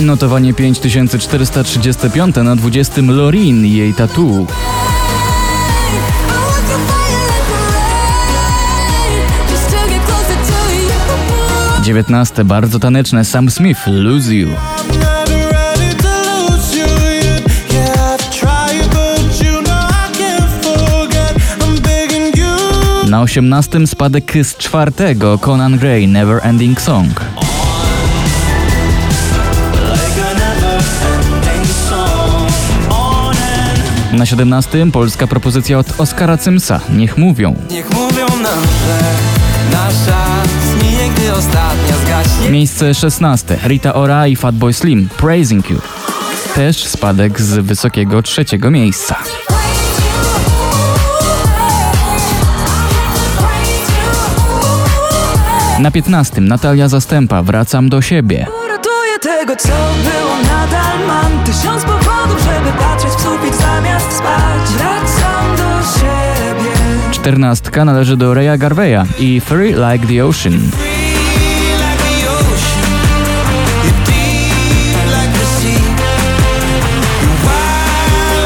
Notowanie 5435 na 20 Lorin, jej tattoo. 19 bardzo taneczne Sam Smith, Lose You. Na 18 spadek z czwartego Conan Gray Never Ending Song. Na 17 polska propozycja od Oskara Cymsa Niech mówią. Niech mówią nam, że nasza zminie, gdy ostatnia zgaśnie. Miejsce 16 Rita Ora i Fatboy Slim Praising You. Też spadek z wysokiego trzeciego miejsca. Na 15 Natalia Zastępa Wracam do siebie. Tego, co było, nadal mam tysiąc powodów, żeby patrzeć w sufit zamiast spać. Wracam do siebie. Czternastka należy do Raya Garveya i Free Like the Ocean.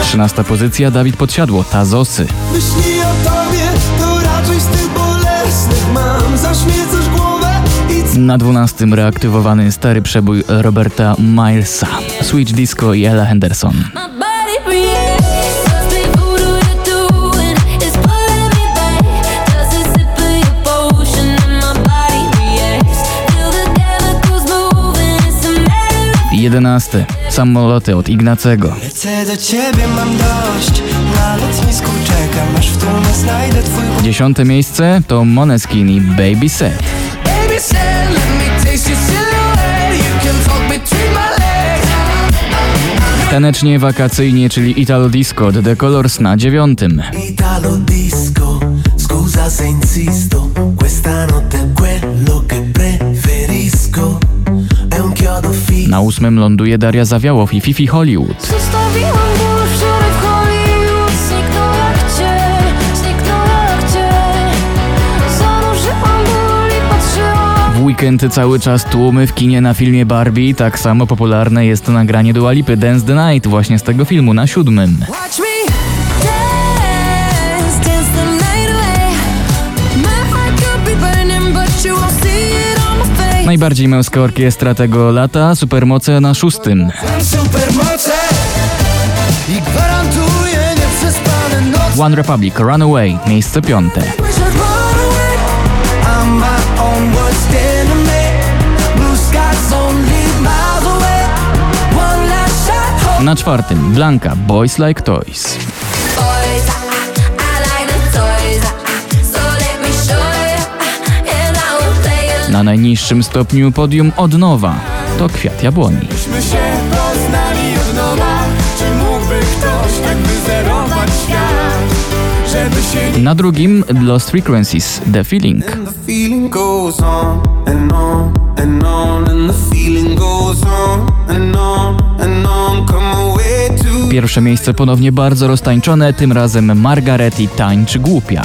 Trzynasta pozycja Dawid Podsiadło, Tazosy. Myśli o tobie, to raczej z tych bolesnych mam zaśmiecasz głowę. Na dwunastym reaktywowany stary przebój Roberta Milesa, Switch Disco i Ella Henderson. Jedenasty. Samoloty od Ignacego. Lecę do ciebie, mam dość. Na lotnisku czekam, aż w tłumie znajdę twój... Dziesiąte miejsce to Moneskin i Baby Set. Tanecznie wakacyjnie, czyli Italo Disco The Colors na dziewiątym. Italo Disco, scusa se insisto, questa notte quello che preferisco. Na ósmym ląduje Daria Zawiałow i Fifi Hollywood. Weekend cały czas tłumy w kinie na filmie Barbie. Tak samo popularne jest nagranie do Alipy Dance the Night właśnie z tego filmu na siódmym. Najbardziej męska orkiestra tego lata, Supermoce na szóstym. Supermoce i gwarantuję nieprzespane noce. One Republic, Runaway, miejsce piąte. Na czwartym Blanka, Boys Like Toys. Na najniższym stopniu podium od nowa to kwiat jabłoni. Tak? Na drugim Lost Frequencies, The Feeling. Pierwsze miejsce ponownie bardzo roztańczone, tym razem Margaret i Tańcz Głupia.